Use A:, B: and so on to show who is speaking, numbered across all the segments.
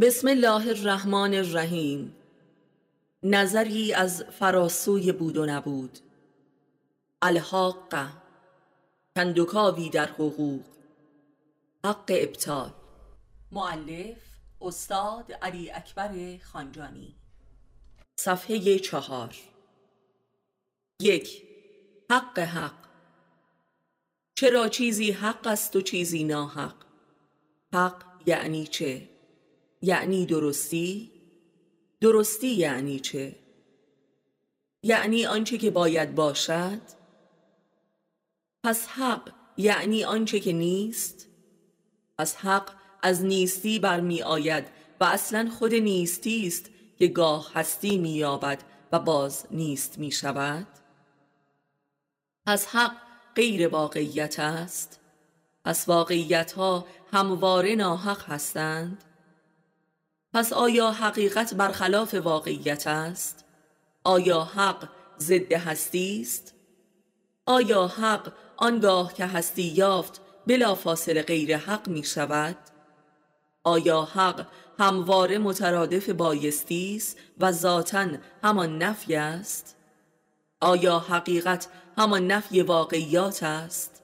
A: بسم الله الرحمن الرحیم. نظری از فراسوی بود و نبود. الحاقه کندوکاوی در حقوق. حق ابطال. معلف استاد علی اکبر خانجانی. صفحه چهار. یک حق حق. چرا چیزی حق است و چیزی ناحق؟ حق یعنی چه؟ یعنی درستی؟ درستی یعنی چه؟ یعنی آنچه که باید باشد؟ پس حق یعنی آنچه که نیست؟ پس حق از نیستی برمی آید و اصلا خود نیستی است که گاه هستی مییابد و باز نیست می شود پس حق غیر واقعیت است. پس واقعیت ها همواره ناحق هستند. پس آیا حقیقت برخلاف واقعیت است؟ آیا حق ضد هستی است؟ آیا حق آنگاه که هستی یافت بلا فاصله غیر حق می شود؟ آیا حق همواره مترادف بایستی است و ذاتا همان نفی است؟ آیا حقیقت همان نفی واقعیات است؟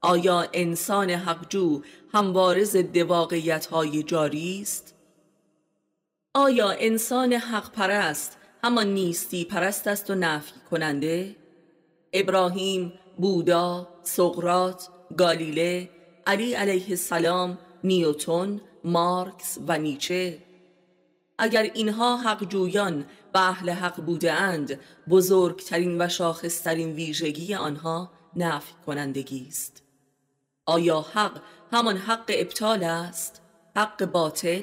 A: آیا انسان حقجو همواره ضد واقعیت های جاری است؟ آیا انسان حق پرست همان نیستی پرست است و نفی کننده؟ ابراهیم، بودا، سقرات، گالیله، علی علیه السلام، نیوتون، مارکس و نیچه اگر اینها حق جویان و اهل حق بوده اند بزرگترین و شاخصترین ویژگی آنها نفی کنندگی است آیا حق همان حق ابطال است؟ حق باطل؟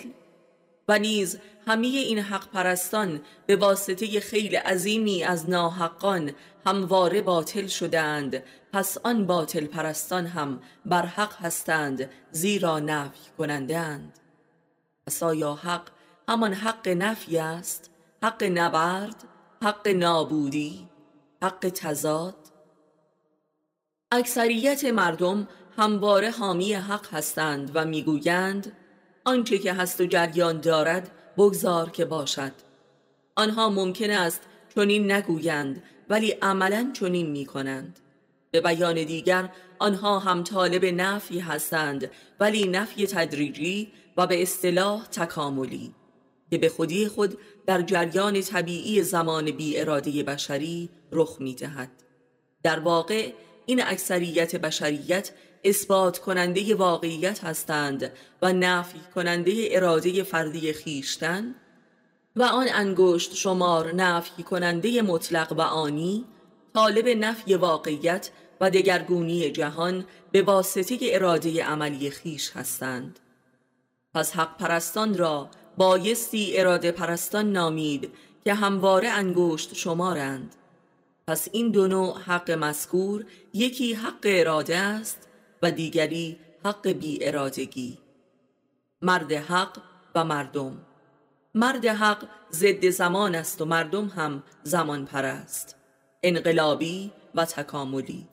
A: و نیز همه این حق پرستان به واسطه خیلی عظیمی از ناحقان همواره باطل شدند پس آن باطل پرستان هم بر حق هستند زیرا نفی کنندند پس آیا حق همان حق نفی است. حق نبرد حق نابودی حق تزاد اکثریت مردم همواره حامی حق هستند و می‌گویند آنچه که هست و جریان دارد بگذار که باشد. آنها ممکن است چنین نگویند ولی عملا چنین می کنند به بیان دیگر آنها هم طالب نفی هستند ولی نفی تدریجی و به اصطلاح تکاملی. که به خودی خود در جریان طبیعی زمان بی اراده بشری رخ می دهد. در واقع این اکثریت بشریت اثبات کننده واقعیت هستند و نفی کننده اراده فردی خیشتن؟ و آن انگشت شمار نفی کننده مطلق و آنی طالب نفی واقعیت و دگرگونی جهان به واسطه اراده عملی خیش هستند. پس حق پرستان را بایستی اراده پرستان نامید که همواره انگشت شمارند. پس این دو نوع حق مذکور یکی حق اراده است و دیگری حق بی ارادگی مرد حق و مردم. مرد حق ضد زمان است و مردم هم زمان پرست انقلابی و تکاملی.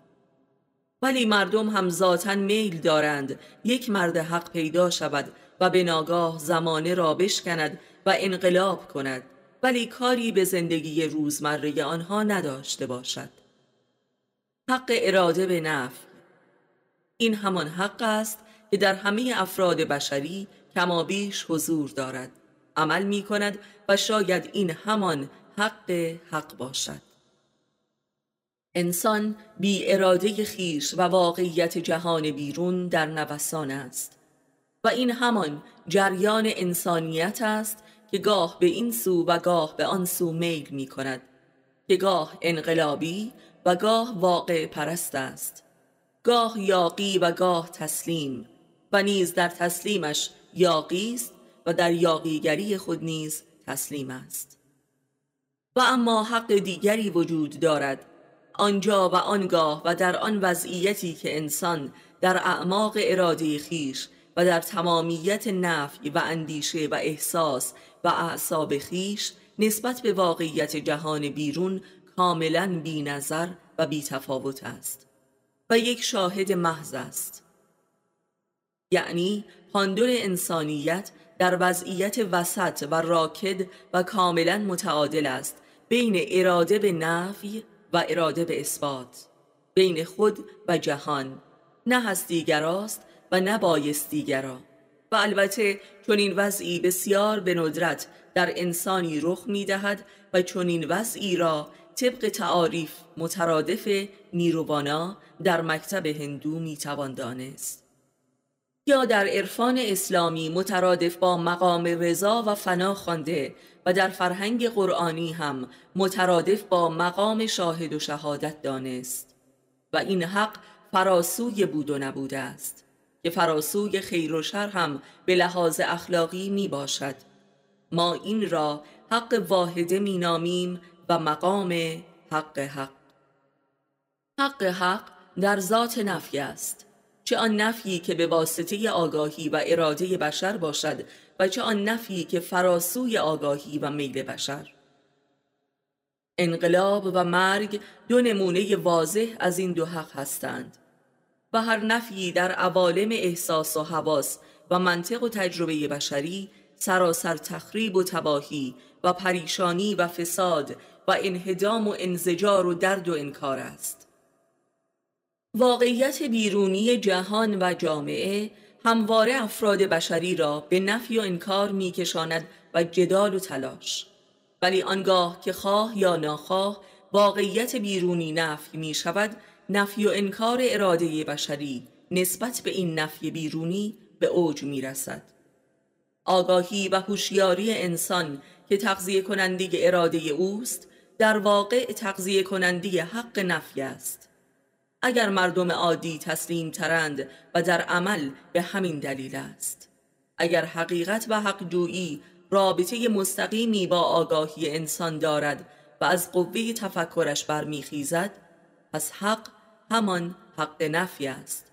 A: ولی مردم هم ذاتا میل دارند یک مرد حق پیدا شود و به ناگاه زمانه را بشکند و انقلاب کند. ولی کاری به زندگی روزمره آنها نداشته باشد. حق اراده به نفع. این همان حق است که در همه افراد بشری کمابیش حضور دارد عمل می کند و شاید این همان حق حق باشد. انسان بی اراده خیش و واقعیت جهان بیرون در نوسان است و این همان جریان انسانیت است که گاه به این سو و گاه به آن سو میل می کند که گاه انقلابی و گاه واقع پرست است. گاه یاقی و گاه تسلیم و نیز در تسلیمش یاقی است و در یاقیگری خود نیز تسلیم است. و اما حق دیگری وجود دارد. آنجا و آنگاه و در آن وضعیتی که انسان در اعماق اراده خیش و در تمامیت نفی و اندیشه و احساس و اعصاب خیش نسبت به واقعیت جهان بیرون کاملا بی نظر و بی تفاوت است. و یک شاهد محض است. یعنی پاندور انسانیت در وضعیت وسط و راکد و کاملا متعادل است بین اراده به نفی و اراده به اثبات بین خود و جهان. نه هستیگراست و نه بایستیگرا. و البته چون این وضعی بسیار به ندرت در انسانی رخ می دهد و چون این وضعی را طبق تعاریف مترادف نیروبانا در مکتب هندو می توان دانست. یا در عرفان اسلامی مترادف با مقام رضا و فنا خوانده و در فرهنگ قرآنی هم مترادف با مقام شاهد و شهادت دانست. و این حق فراسوی بود و نبوده است که فراسوی خیر و شر هم به لحاظ اخلاقی می باشد ما این را حق واحده می نامیم و مقام حق حق. حق حق در ذات نفی است. چه آن نفی که به واسطه آگاهی و اراده بشر باشد و چه آن نفی که فراسوی آگاهی و میل بشر. انقلاب و مرگ دو نمونه واضح از این دو حق هستند و هر نفی در عوالم احساس و حواس و منطق و تجربه بشری سراسر تخریب و تباهی و پریشانی و فساد و انهدام و انزجار و درد و انکار است. واقعیت بیرونی جهان و جامعه همواره افراد بشری را به نفی و انکار میکشاند و جدال و تلاش. ولی آنگاه که خواه یا ناخواه واقعیت بیرونی نفی می شود نفی و انکار اراده بشری نسبت به این نفی بیرونی به اوج می رسد آگاهی و هوشیاری انسان که تغذیه کننده اراده اوست در واقع تغذیه کننده حق نفی است. اگر مردم عادی تسلیم ترند و در عمل به همین دلیل است. اگر حقیقت و حق جویی رابطه مستقیمی با آگاهی انسان دارد و از قوه تفکرش برمیخیزد پس حق همان حق نفی است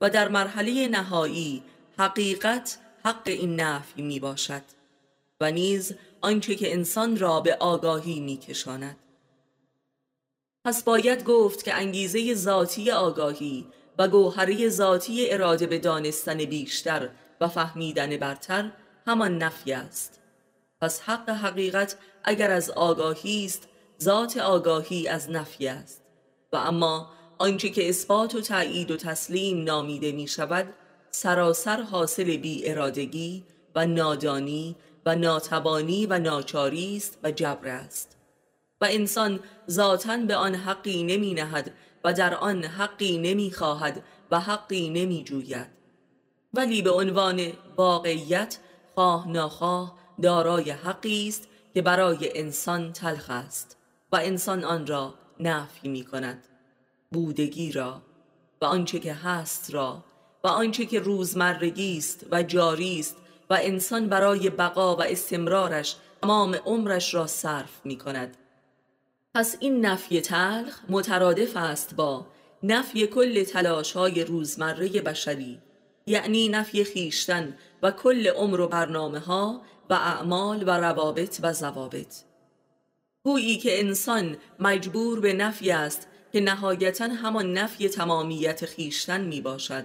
A: و در مرحله نهایی حقیقت حق این نفی می باشد و نیز آنچه که انسان را به آگاهی می کشاند. پس باید گفت که انگیزه ذاتی آگاهی و گوهره ذاتی اراده به دانستن بیشتر و فهمیدن برتر همان نفی است پس حق حقیقت اگر از آگاهی است ذات آگاهی از نفی است و اما آنچه که اثبات و تایید و تسلیم نامیده می شود سراسر حاصل بی ارادگی و نادانی و ناتوانی و ناچاری است و جبر است. و انسان ذاتا به آن حقی نمی نهد و در آن حقی نمی خواهد و حقی نمی جوید ولی به عنوان واقعیت خواه ناخواه دارای حقی است که برای انسان تلخ است و انسان آن را نفی می کند بودگی را و آنچه که هست را و آنچه که روزمرگی است و جاری است و انسان برای بقا و استمرارش تمام عمرش را صرف می کند پس این نفی تلخ مترادف است با نفی کل تلاش های روزمره بشری یعنی نفی خیشتن و کل عمر و برنامه ها و اعمال و روابط و زوابط گویی که انسان مجبور به نفی است که نهایتا همان نفی تمامیت خیشتن می باشد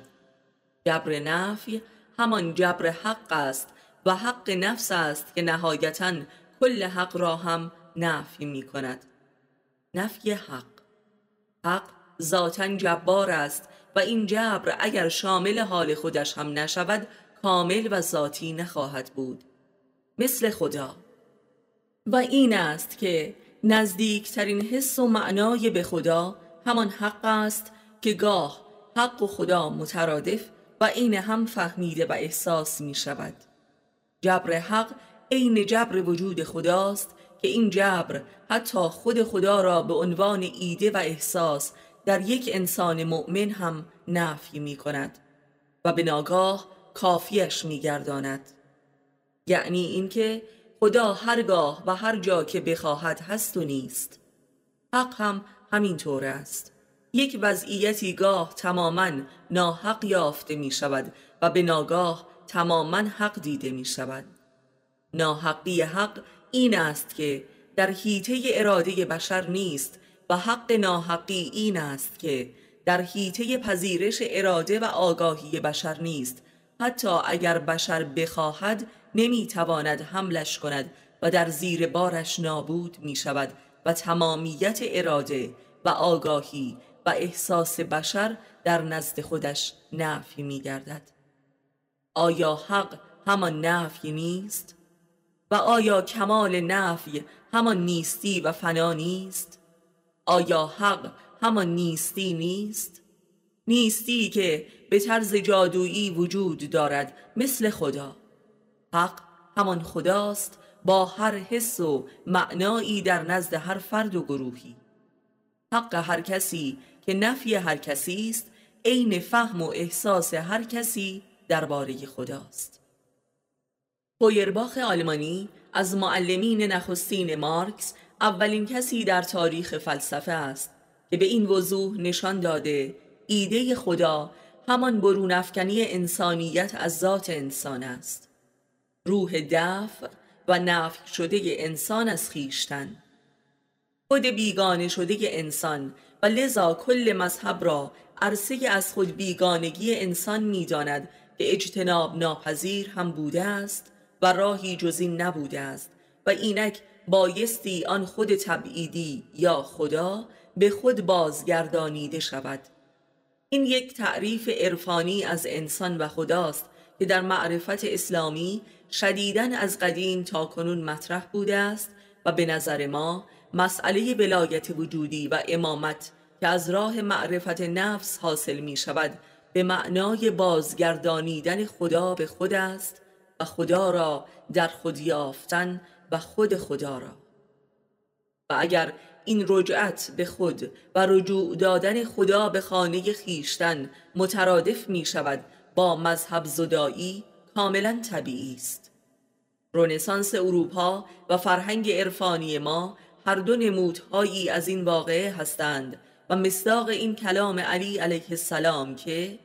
A: جبر نفی همان جبر حق است و حق نفس است که نهایتا کل حق را هم نفی می کند. نفی حق. حق ذاتا جبار است و این جبر اگر شامل حال خودش هم نشود کامل و ذاتی نخواهد بود. مثل خدا. و این است که نزدیکترین حس و معنای به خدا همان حق است که گاه حق و خدا مترادف و این هم فهمیده و احساس می شود جبر حق عین جبر وجود خداست که این جبر حتی خود خدا را به عنوان ایده و احساس در یک انسان مؤمن هم نفی می کند و به ناگاه کافیش می گرداند یعنی اینکه خدا هرگاه و هر جا که بخواهد هست و نیست. حق هم همین طور است. یک وضعیتی گاه تماما ناحق یافته می شود و به ناگاه تماما حق دیده می شود ناحقی حق این است که در حیطه اراده بشر نیست و حق ناحقی این است که در حیطه پذیرش اراده و آگاهی بشر نیست. حتی اگر بشر بخواهد نمی‌تواند حملش کند و در زیر بارش نابود می شود و تمامیت اراده و آگاهی و احساس بشر در نزد خودش نفی می گردد آیا حق همان نفی نیست؟ و آیا کمال نفی همان نیستی و فنا نیست؟ آیا حق همان نیستی نیست؟ نیستی که به طرز جادویی وجود دارد مثل خدا حق همان خداست با هر حس و معنایی در نزد هر فرد و گروهی حق هر کسی که نفی هر کسی است عین فهم و احساس هر کسی درباره خداست. پویرباخ آلمانی از معلمین نخستین مارکس اولین کسی در تاریخ فلسفه است که به این وضوح نشان داده ایده خدا همان برونفکنی انسانیت از ذات انسان است. روح دفع و نفی شده انسان از خیشتن. خود بیگانه شده انسان و لذا کل مذهب را عرصه از خود بیگانگی انسان می‌داند که اجتناب ناپذیر هم بوده است و راهی جزی نبوده است و اینک بایستی آن خود تبعیدی یا خدا به خود بازگردانیده شود. این یک تعریف عرفانی از انسان و خداست که در معرفت اسلامی شدیدن از قدیم تا کنون مطرح بوده است و به نظر ما مسئله ولایت وجودی و امامت که از راه معرفت نفس حاصل می شود به معنای بازگردانیدن خدا به خود است و خدا را در خود یافتن و خود خدا را. و اگر این رجعت به خود و رجوع دادن خدا به خانه خیشتن مترادف می شود با مذهب زدایی کاملا طبیعی است. رونسانس اروپا و فرهنگ عرفانی ما هر دو نمودهایی از این واقعه هستند و مصداق این کلام علی علیه السلام که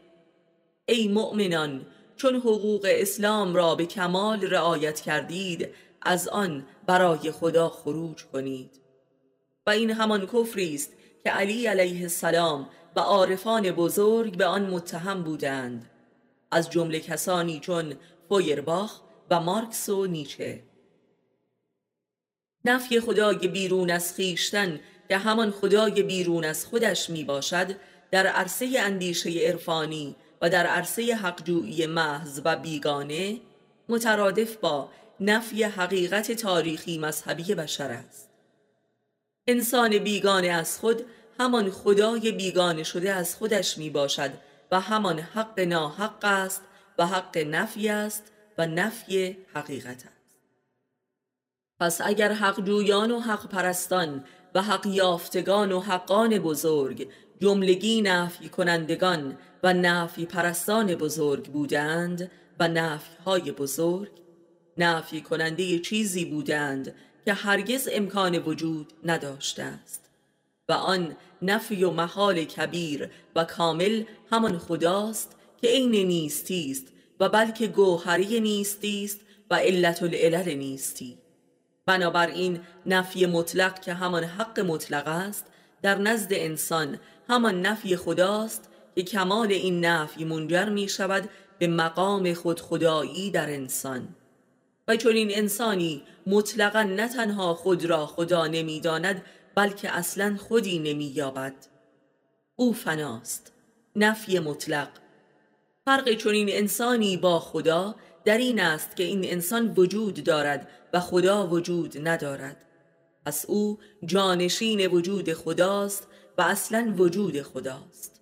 A: ای مؤمنان چون حقوق اسلام را به کمال رعایت کردید از آن برای خدا خروج کنید. و این همان کفری است که علی علیه السلام و عارفان بزرگ به آن متهم بودند. از جمله کسانی چون فویرباخ و مارکس و نیچه. نفی خدای بیرون از خیشتن که همان خدای بیرون از خودش می باشد در عرصه اندیشه عرفانی و در عرصه حقجویی محض و بیگانه مترادف با نفی حقیقت تاریخی مذهبی بشر است. انسان بیگانه از خود همان خدای بیگانه شده از خودش می باشد و همان حق ناحق است و حق نفی است و نفی حقیقت پس اگر حق جویان و حق پرستان و حق یافتگان و حقان بزرگ جملگی نفی کنندگان و نفی پرستان بزرگ بودند و نفی های بزرگ نفی کننده چیزی بودند که هرگز امکان وجود نداشته است. و آن نفی و محال کبیر و کامل همان خداست که عین نیستی است و بلکه گوهری نیستی است و علت العلل نیستی. بنابراین نفی مطلق که همان حق مطلق است در نزد انسان همان نفی خداست که کمال این نفی منجر می شود به مقام خود خدایی در انسان. و چون این انسانی مطلقا نه تنها خود را خدا نمی‌داند بلکه اصلا خودی نمییابد او فناست نفی مطلق. فرق چون این انسانی با خدا در این است که این انسان وجود دارد و خدا وجود ندارد. پس او جانشین وجود خداست و اصلا وجود خداست.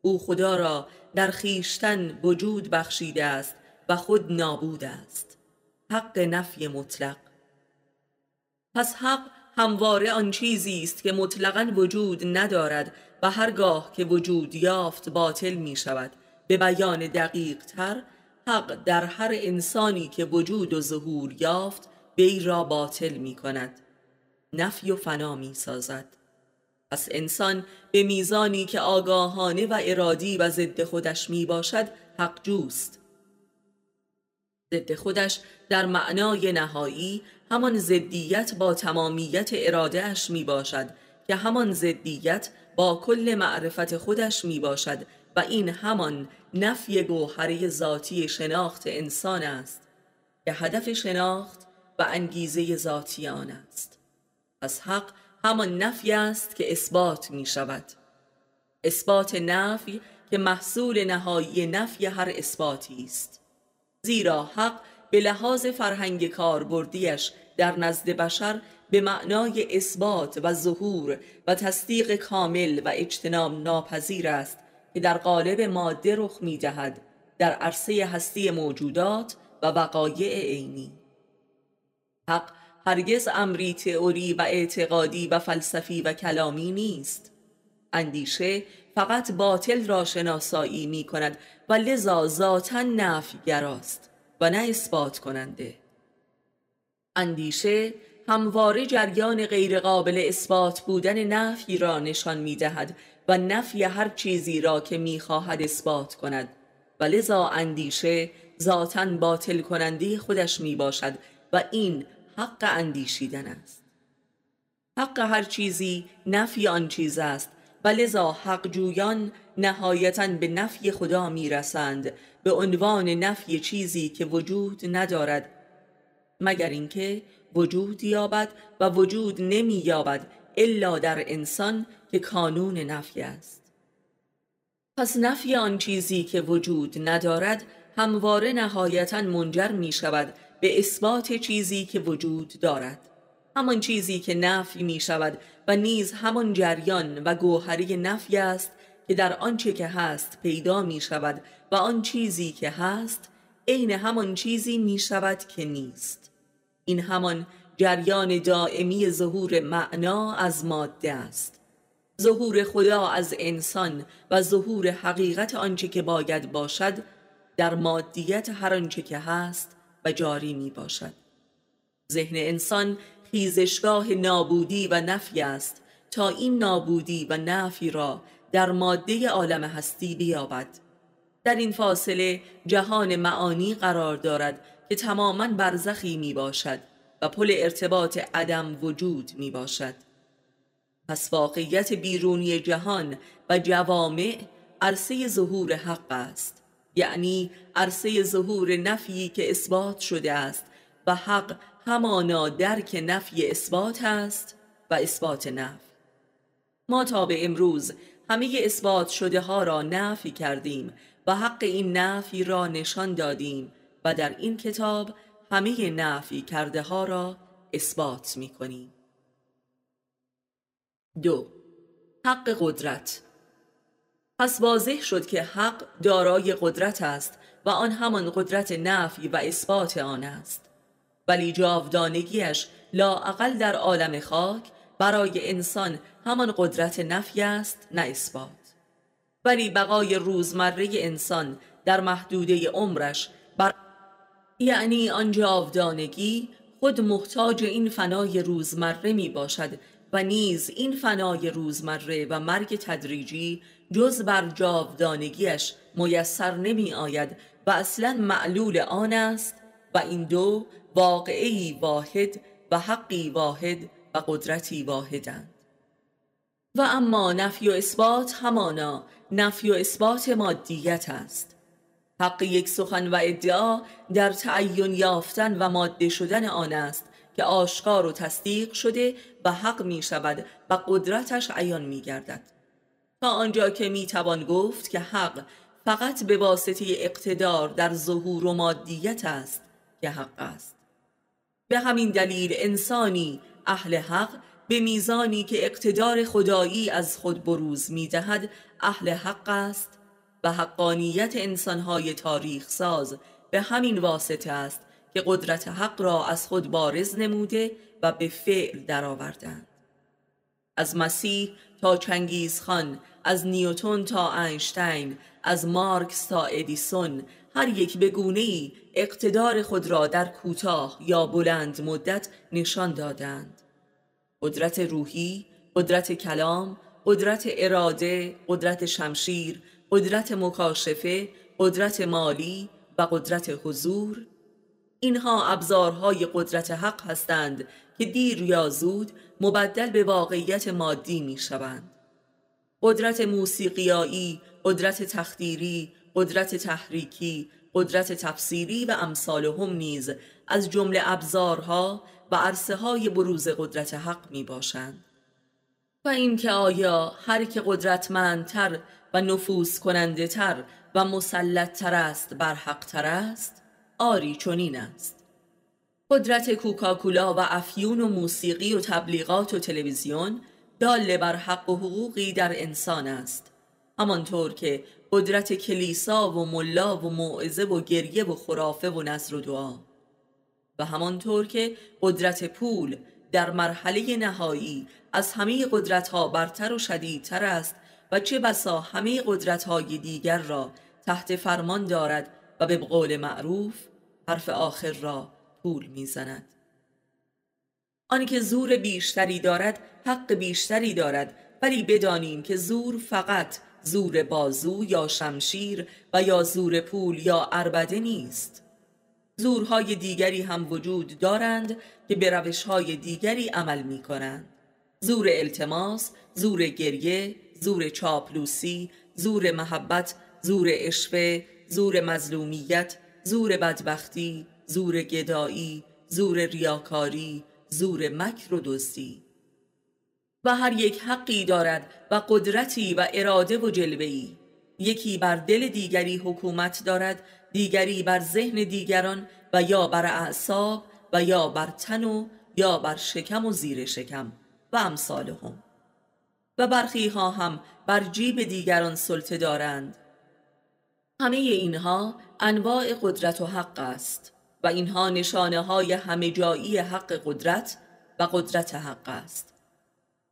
A: او خدا را در خیشتن وجود بخشیده است و خود نابود است. حق نفی مطلق. پس حق همواره آن چیزی است که مطلقا وجود ندارد و هرگاه که وجود یافت باطل می شود به بیان دقیق تر حق در هر انسانی که وجود و ظهور یافت بی را باطل می کند نفی و فنا می سازد پس انسان به میزانی که آگاهانه و ارادی و ضد خودش می باشد حق جوست. ضد خودش در معنای نهایی همان ضدیت با تمامیت ارادهش می باشد که همان ضدیت با کل معرفت خودش می باشد و این همان نفی گوهره ذاتی شناخت انسان است که هدف شناخت و انگیزه ذاتی آن است. پس حق همان نفی است که اثبات می شود. اثبات نفی که محصول نهایی نفی هر اثباتی است. زیرا حق به لحاظ فرهنگ کاربردیش در نزد بشر به معنای اثبات و ظهور و تصدیق کامل و اجتناب ناپذیر است که در قالب ماده رخ می دهد در عرصه هستی موجودات و وقایع عینی. حق هرگز امری تئوری و اعتقادی و فلسفی و کلامی نیست. اندیشه فقط باطل را شناسایی می کند و لذا ذاتا نفیگراست و نه اثبات کننده. اندیشه همواره جریان غیرقابل اثبات بودن نفی را نشان می دهد و نفی هر چیزی را که می خواهد اثبات کند. و لذا اندیشه ذاتا باطل کننده خودش می باشد و این حق اندیشیدن است. حق هر چیزی نفی آن چیز است. و لذا حق جویان نهایتا به نفی خدا می رسند به عنوان نفی چیزی که وجود ندارد. مگر اینکه وجود یابد و وجود نمی یابد الا در انسان که کانون نفی است. پس نفی آن چیزی که وجود ندارد همواره نهایتا منجر می شود به اثبات چیزی که وجود دارد. همان چیزی که نفی می شود و نیز همان جریان و گوهری نفی است که در آنچه که هست پیدا می شود و آن چیزی که هست عین همان چیزی می شود که نیست. این همان جریان دائمی ظهور معنا از ماده است. ظهور خدا از انسان و ظهور حقیقت آنچه که باید باشد در مادیت هر آنچه که هست و جاری می باشد. ذهن انسان خیزشگاه نابودی و نفی است تا این نابودی و نفی را در ماده عالم هستی بیابد. در این فاصله جهان معانی قرار دارد که تماما برزخی می باشد و پل ارتباط عدم وجود می باشد پس واقعیت بیرونی جهان و جوامع عرصه ظهور حق است. یعنی عرصه ظهور نفی که اثبات شده است و حق همانا درک نفی اثبات است و اثبات نفی. ما تا به امروز همه اثبات شده ها را نفی کردیم و حق این نفی را نشان دادیم و در این کتاب همه نفی کرده ها را اثبات می کنیم. دو حق قدرت. پس واضح شد که حق دارای قدرت است و آن همان قدرت نفی و اثبات آن است. ولی جاودانگیش لااقل در عالم خاک برای انسان همان قدرت نفی است نه اثبات. ولی بقای روزمره انسان در محدوده عمرش بر یعنی آن جاودانگی خود محتاج این فنای روزمره می باشد و نیز این فنای روزمره و مرگ تدریجی جز بر جاودانگیش میسر نمی آید و اصلا معلول آن است و این دو واقعی واحد و حقی واحد و قدرتی واحدند. و اما نفی و اثبات همانا نفی و اثبات مادیت است. حق یک سخن و ادعا در تعین یافتن و ماده شدن آن است که آشکار و تصدیق شده و حق می شود و قدرتش عیان می گردد. تا آنجا که می توان گفت که حق فقط به واسطه اقتدار در ظهور و مادیت است که حق است. به همین دلیل انسانی اهل حق به میزانی که اقتدار خدایی از خود بروز می دهد اهل حق است و حقانیت انسانهای تاریخ ساز به همین واسطه است که قدرت حق را از خود بارز نموده و به فعل درآوردند. از مسیح تا چنگیز خان، از نیوتون تا اینشتین، از مارکس تا ادیسون هر یک به گونه ای اقتدار خود را در کوتاه یا بلند مدت نشان دادند. قدرت روحی، قدرت کلام، قدرت اراده، قدرت شمشیر، قدرت مکاشفه، قدرت مالی و قدرت حضور اینها ابزارهای قدرت حق هستند که دیر یا زود مبدل به واقعیت مادی می شوند. قدرت موسیقیایی، قدرت تخدیری قدرت تحریکی قدرت تفسیری و امثالهم نیز از جمله ابزارها و عرصه های بروز قدرت حق می باشند و اینکه آیا هر که قدرتمندتر و نفوذ کننده تر و مسلط تر است بر حق تر است؟ آری چنین است. قدرت کوکاکولا و افیون و موسیقی و تبلیغات و تلویزیون داله بر حق و حقوقی در انسان است. همانطور که قدرت کلیسا و ملا و موعظه و گریه و خرافه و نظر و دعا. و همانطور که قدرت پول در مرحله نهایی از همه قدرت ها برتر و شدیدتر است و چه بسا همه قدرت های دیگر را تحت فرمان دارد و به قول معروف حرف آخر را پول می‌زند. آنکه زور بیشتری دارد حق بیشتری دارد ولی بدانیم که زور فقط زور بازو یا شمشیر و یا زور پول یا اربده نیست. زورهای دیگری هم وجود دارند که به روشهای دیگری عمل می کنند زور التماس، زور گریه، زور چاپلوسی، زور محبت، زور اشفه، زور مظلومیت، زور بدبختی، زور گدایی، زور ریاکاری، زور مکر و دزدی. و هر یک حقی دارد و قدرتی و اراده و جلوهی یکی بر دل دیگری حکومت دارد دیگری بر ذهن دیگران و یا بر اعصاب و یا بر تن و یا بر شکم و زیر شکم. و امثالهم. و برخی ها هم بر جیب دیگران سلطه دارند. همه اینها انواع قدرت و حق است و اینها نشانه های همه جایی حق قدرت و قدرت حق است.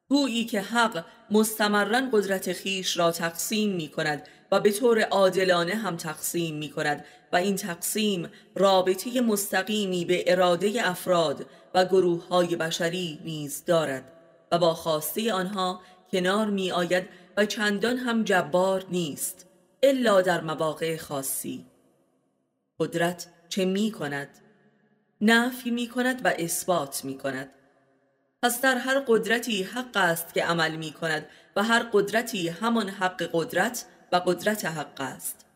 A: گویی که حق مستمرا قدرت خیش را تقسیم می کند و به طور عادلانه هم تقسیم می کند و این تقسیم رابطه مستقیمی به اراده افراد و گروه های بشری نیز دارد و با خواسته آنها کنار می آید و چندان هم جبار نیست الا در مواقع خاصی. قدرت چه می کند؟ نفی می کند و اثبات می کند پس در هر قدرتی حق است که عمل می کند و هر قدرتی همان حق قدرت و قدرت حق است.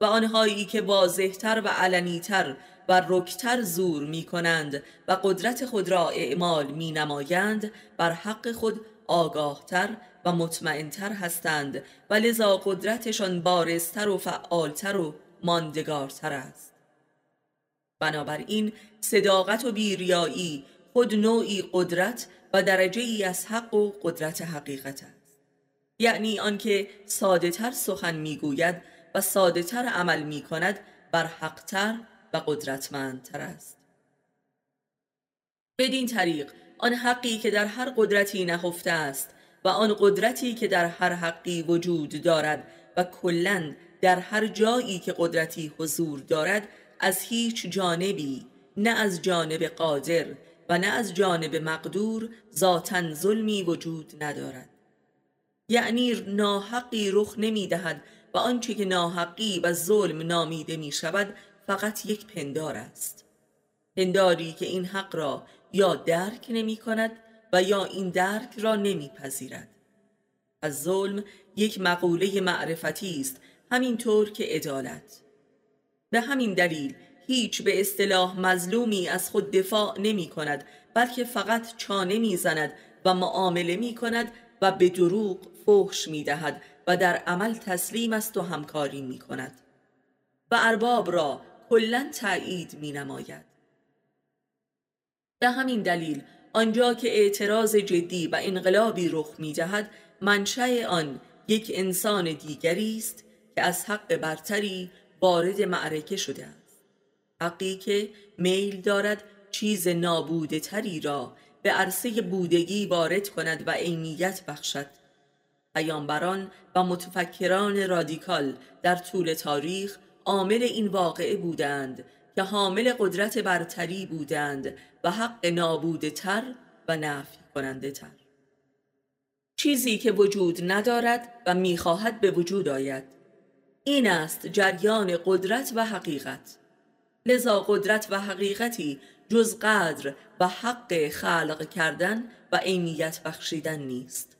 A: و آنهایی که واضحتر و علنیتر و رکتر زور می کنند و قدرت خود را اعمال می نمایند بر حق خود آگاهتر و مطمئنتر هستند و لذا قدرتشان بارزتر و فعالتر و ماندگارتر است. بنابراین صداقت و بیریایی خود نوعی قدرت و درجه ای از حق و قدرت حقیقت است. یعنی آنکه ساده تر سخن می‌گوید و ساده تر عمل می کند بر حقتر و قدرتمندتر است. بدین طریق آن حقی که در هر قدرتی نهفته است و آن قدرتی که در هر حقی وجود دارد و کلا در هر جایی که قدرتی حضور دارد از هیچ جانبی نه از جانب قادر و نه از جانب مقدور ذاتا ظلمی وجود ندارد. یعنی ناحقی رخ نمی دهد و آنچه که ناحقی و ظلم نامیده می شود فقط یک پندار است. پنداری که این حق را یا درک نمی کند و یا این درک را نمیپذیرد. از ظلم یک مقوله معرفتی است همینطور که عدالت. به همین دلیل هیچ به اصطلاح مظلومی از خود دفاع نمی کند بلکه فقط چانه می زند و معامله می کند و به دروغ فحش می دهد و در عمل تسلیم است و همکاری می کند و ارباب را کلا تایید می نماید به همین دلیل آنجا که اعتراض جدی و انقلابی رخ می دهد منشأ آن یک انسان دیگری است که از حق برتری وارد معرکه شده است. حقی که میل دارد چیز نابوده تری را به عرصه بودگی وارد کند و عینیت بخشد. پیامبران و متفکران رادیکال در طول تاریخ عامل این واقعه بودند که حامل قدرت برتری بودند و حق نابوده تر و نفی کننده تر. چیزی که وجود ندارد و می‌خواهد به وجود آید. این است جریان قدرت و حقیقت. لذا قدرت و حقیقتی جز قدر و حق خلق کردن و عینیت بخشیدن نیست.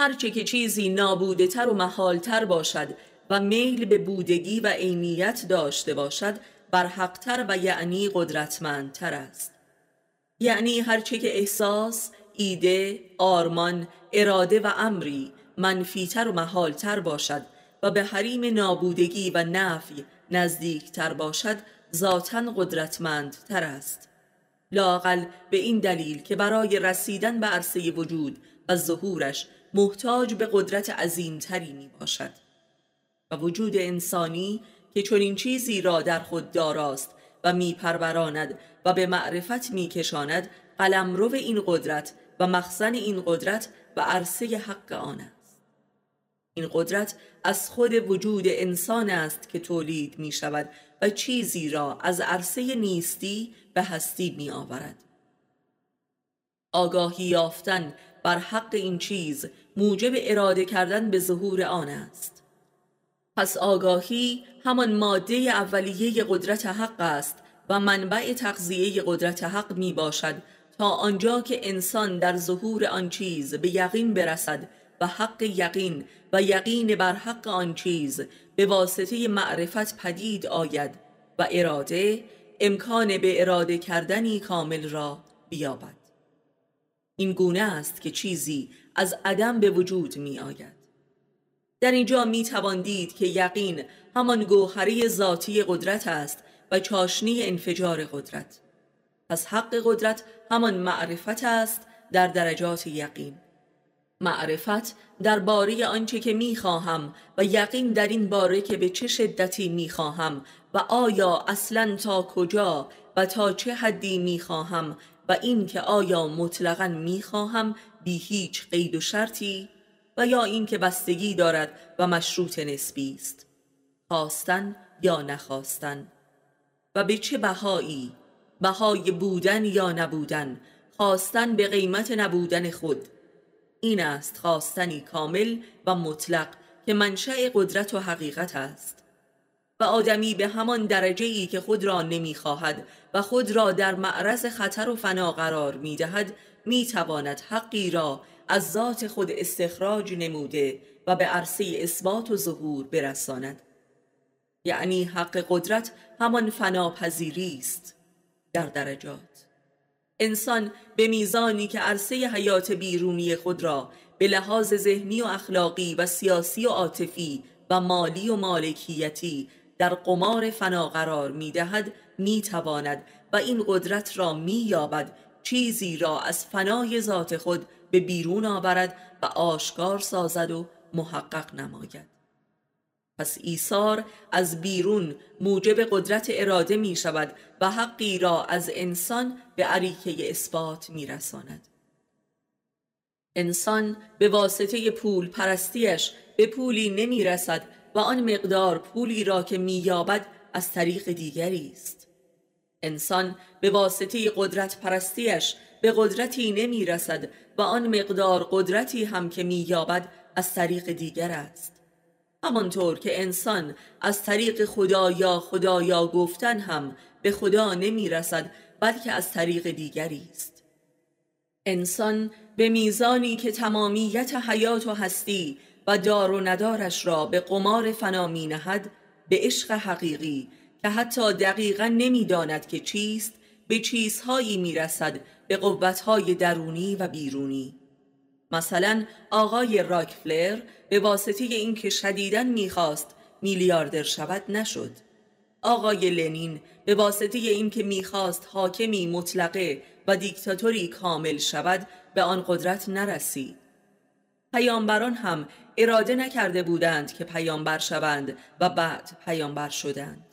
A: هرچه که چیزی نابوده تر و محالتر باشد و میل به بودگی و عینیت داشته باشد برحقتر و یعنی قدرتمندتر است. یعنی هرچه که احساس، ایده، آرمان، اراده و امری منفیتر و محالتر باشد و به حریم نابودگی و نفی نزدیکتر باشد ذاتا قدرتمندتر است. لاقل به این دلیل که برای رسیدن به عرصه وجود و ظهورش محتاج به قدرت عظیمتری می باشد و وجود انسانی که چنین چیزی را در خود داراست و میپروراند و به معرفت میکشاند قلمرو این قدرت و مخزن این قدرت و عرصه حق آن است. این قدرت از خود وجود انسان است که تولید می شود و چیزی را از عرصه نیستی به هستی می آورد آگاهی یافتن بر حق این چیز موجب اراده کردن به ظهور آن است. پس آگاهی همان ماده اولیه قدرت حق است و منبع تغذیه قدرت حق می باشد تا آنجا که انسان در ظهور آن چیز به یقین برسد و حق یقین و یقین بر حق آن چیز به واسطه معرفت پدید آید و اراده امکان به اراده کردنی کامل را بیابد. این گونه است که چیزی از عدم به وجود می آید. در اینجا می توان دید که یقین همان گوهره ذاتی قدرت است و چاشنی انفجار قدرت. پس حق قدرت همان معرفت است در درجات یقین. معرفت در باره آنچه که می‌خواهم و یقین در این باره که به چه شدتی می‌خواهم و آیا اصلا تا کجا و تا چه حدی می‌خواهم و این که آیا مطلقا می‌خواهم بی هیچ قید و شرطی و یا اینکه بستگی دارد و مشروط نسبی است. خواستن یا نخواستن. و به چه بهایی؟ بهای بودن یا نبودن؟ خواستن به قیمت نبودن خود. این است خواستنی کامل و مطلق که منشأ قدرت و حقیقت است. و آدمی به همان درجه ای که خود را نمی‌خواهد و خود را در معرض خطر و فنا قرار می‌دهد می‌تواند حقی را از ذات خود استخراج نموده و به عرصه اثبات و ظهور برساند. یعنی حق قدرت همان فناپذیری است. در درجات. انسان به میزانی که عرصه حیات بیرونی خود را به لحاظ ذهنی و اخلاقی و سیاسی و عاطفی و مالی و مالکیتی در قمار فنا قرار می دهد می تواند و این قدرت را می یابد چیزی را از فنای ذات خود به بیرون آورد و آشکار سازد و محقق نماید پس ایثار از بیرون موجب قدرت اراده می شود و حقی را از انسان به عریکه اثبات می رساند. انسان به واسطه پول پرستیش به پولی نمی رسد و آن مقدار پولی را که می یابد از طریق دیگری است. انسان به واسطه قدرت پرستیش به قدرتی نمی رسد و آن مقدار قدرتی هم که می یابد از طریق دیگر است. همانطور که انسان از طریق خدایا خدایا گفتن هم به خدا نمی رسد بلکه از طریق دیگری است انسان به میزانی که تمامیت حیات و هستی و دار و ندارش را به قمار فنا می نهد به عشق حقیقی که حتی دقیقا نمی‌داند که چیست به چیزهایی می رسد به قوتهای درونی و بیرونی. مثلا آقای راکفلر به واسطه اینکه شدیداً می‌خواست میلیاردر شود نشد. آقای لنین به واسطه اینکه می‌خواست حاکمی مطلقه و دیکتاتوری کامل شود به آن قدرت نرسید. پیامبران هم اراده نکرده بودند که پیامبر شوند و بعد پیامبر شدند.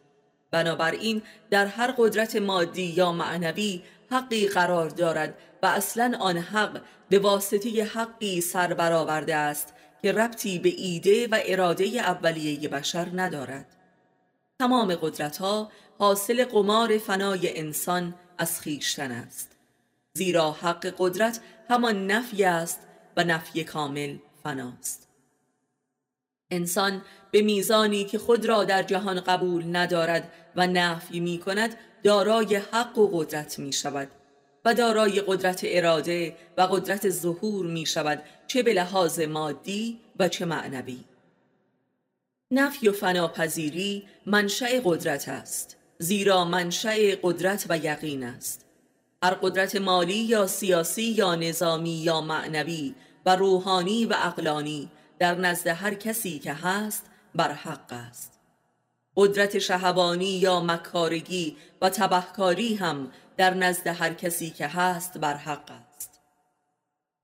A: بنابراین در هر قدرت مادی یا معنوی حقی قرار دارد و اصلا آن حق به واسطه حقی سر برآورده است که ربطی به ایده و اراده اولیه بشر ندارد. تمام قدرت ها حاصل قمار فنای انسان از خیشتن است. زیرا حق قدرت همان نفی است و نفی کامل فناست. انسان به میزانی که خود را در جهان قبول ندارد و نفی می کند دارای حق و قدرت می شود و دارای قدرت اراده و قدرت ظهور می شود چه به لحاظ مادی و چه معنوی. نفی و فناپذیری منشأ قدرت است زیرا منشأ قدرت و یقین است. هر قدرت مالی یا سیاسی یا نظامی یا معنوی و روحانی و اقلانی در نزد هر کسی که هست بر حق است. قدرت شهوانی یا مکارگی و تبهکاری هم در نزد هر کسی که هست بر حق است.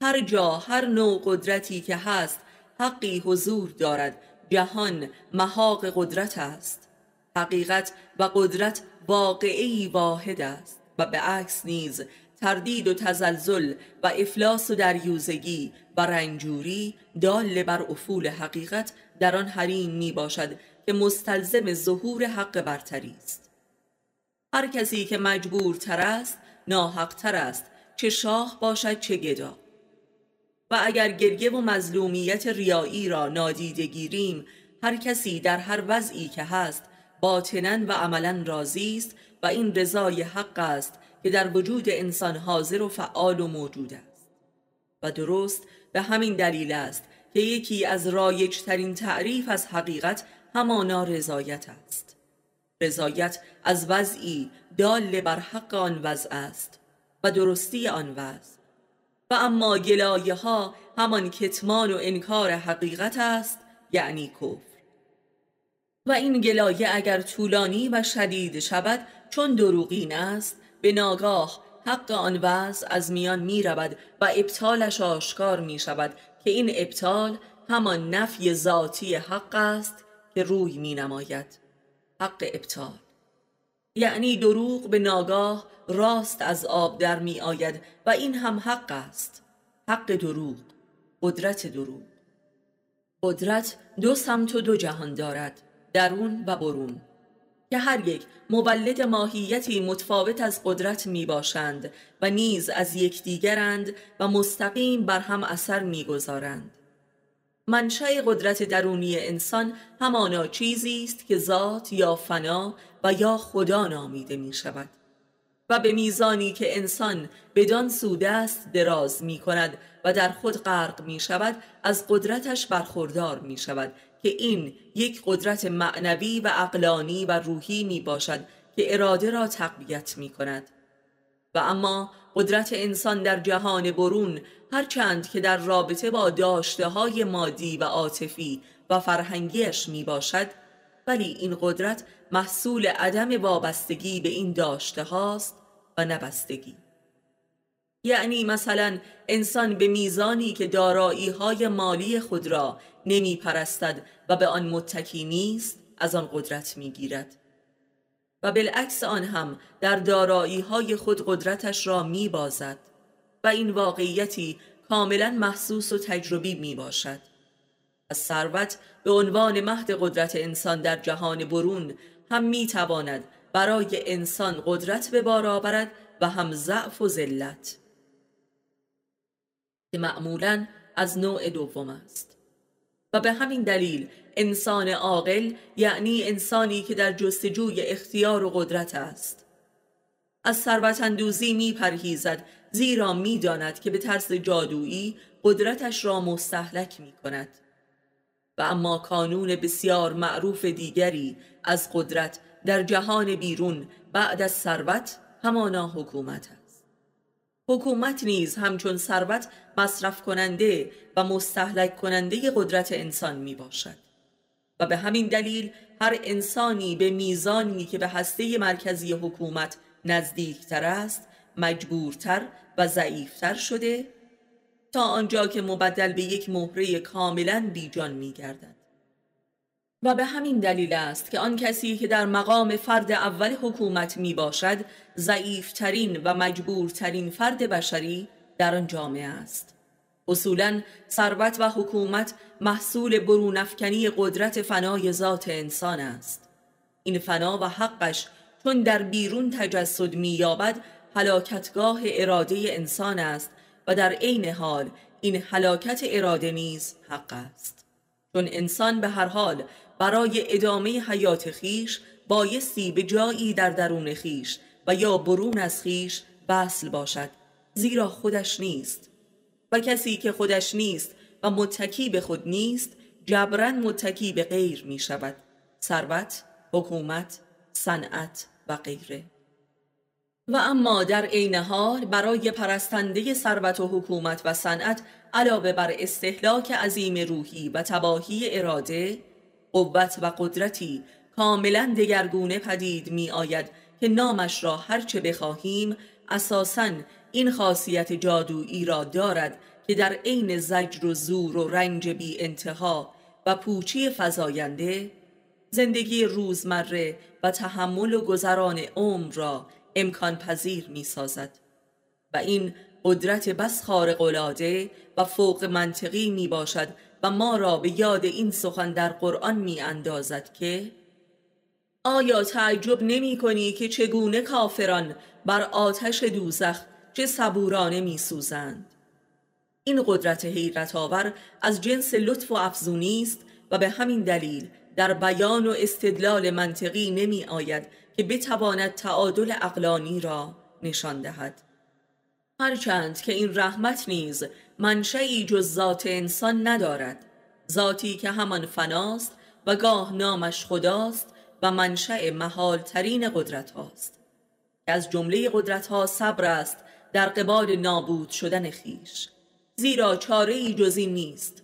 A: هر جا هر نوع قدرتی که هست حقی حضور دارد. جهان محاق قدرت است. حقیقت و قدرت واقعی واحد است و به عکس نیز تردید و تزلزل و افلاس و دریوزگی و رنجوری دال بر افول حقیقت در آن حریم می باشد که مستلزم ظهور حق برتری است. هر کسی که مجبور تر است ناحق تر است چه شاه باشد چه گدا. و اگر گرگه و مظلومیت ریایی را نادیده گیریم هر کسی در هر وضعی که هست باطنا و عملا راضی است و این رضای حق است که در وجود انسان حاضر و فعال و موجود است. و درست به همین دلیل است که یکی از رایجترین تعریف از حقیقت همانا رضایت است. رضایت از وضعی دال بر حق آن وضع است و درستی آن وضع. و اما گلایه ها همان کتمان و انکار حقیقت است یعنی کفر. و این گلایه اگر طولانی و شدید شود چون دروغین است به ناگاه حق آن وضع از میان می رود و ابطالش آشکار می شود که این ابطال همان نفی ذاتی حق است که روی می نماید. حق ابطال. یعنی دروغ به ناگاه راست از آب در می آید و این هم حق است. حق دروغ قدرت دروغ. قدرت دو سمت و دو جهان دارد درون و برون. که هر یک مولد ماهیتی متفاوت از قدرت می باشند و نیز از یکدیگرند و مستقیم بر هم اثر می گذارند. منشأ قدرت درونی انسان همانا چیزی است که ذات یا فنا و یا خدا نامیده می شود و به میزانی که انسان بدان سودست دراز می کند و در خود غرق می شود از قدرتش برخوردار می شود که این یک قدرت معنوی و اقلانی و روحی می باشد که اراده را تقویت می کند و اما قدرت انسان در جهان برون هرچند که در رابطه با داشته های مادی و عاطفی و فرهنگیش می باشد ولی این قدرت محصول عدم وابستگی به این داشته هاست و نبستگی یعنی مثلا انسان به میزانی که دارایی های مالی خود را نمی پرستد و به آن متکی نیست از آن قدرت می گیرد و بالعکس آن هم در دارایی های خود قدرتش را می بازد این واقعیتی کاملا محسوس و تجربی می باشد از ثروت به عنوان مهد قدرت انسان در جهان برون هم می تواند برای انسان قدرت به بار آورد و هم ضعف و ذلت. که معمولا از نوع دوم است. و به همین دلیل انسان عاقل یعنی انسانی که در جستجوی اختیار و قدرت است. از ثروت اندوزی می پرهیزد زیرا می داند که به ترس جادویی قدرتش را مستحلک می کند و اما کانون بسیار معروف دیگری از قدرت در جهان بیرون بعد از ثروت همانا حکومت است. حکومت نیز همچون ثروت مصرف کننده و مستحلک کننده قدرت انسان می باشد و به همین دلیل هر انسانی به میزانی که به هسته مرکزی حکومت نزدیکتر است مجبورتر و ضعیفتر شده تا آنجا که مبدل به یک مهره کاملا بیجان می گردد. و به همین دلیل است که آن کسی که در مقام فرد اول حکومت می باشد ضعیفترین و مجبورترین فرد بشری در آن جامعه است اصولا ثروت و حکومت محصول برونفکنی قدرت فنای ذات انسان است این فنا و حقش چون در بیرون تجسد مییابد هلاکتگاه اراده انسان است و در عین حال این هلاکت اراده نیز حق است. چون انسان به هر حال برای ادامه حیات خیش بایستی به جایی در درون خیش و یا برون از خیش وصل باشد زیرا خودش نیست. و کسی که خودش نیست و متکی به خود نیست جبران متکی به غیر می شود ثروت حکومت صنعت و غیره. و اما در عین حال برای پرستنده ثروت و حکومت و صنعت علاوه بر استهلاک عظیم روحی و تباهی اراده قوت و قدرتی کاملا دگرگونه پدید می آید که نامش را هرچه بخواهیم اساساً این خاصیت جادویی را دارد که در عین زجر و زور و رنج بی انتها و پوچی فزاینده زندگی روزمره و تحمل و گذران عمر را امکان پذیر می سازد و این قدرت بس خارق العاده و فوق منطقی می باشد و ما را به یاد این سخن در قرآن می اندازد که آیا تعجب نمی کنی که چگونه کافران بر آتش دوزخ چه صبورانه می سوزند این قدرت حیرت آور از جنس لطف و افزونی است و به همین دلیل در بیان و استدلال منطقی نمی آید که بتواند تعادل اقلانی را نشان دهد. هرچند که این رحمت نیز منشعی جز ذات انسان ندارد ذاتی که همان فناست و گاه نامش خداست و منشأ محال ترین قدرت هاست از جمله قدرت ها صبر است در قبال نابود شدن خیش. زیرا چاره ای جز این نیست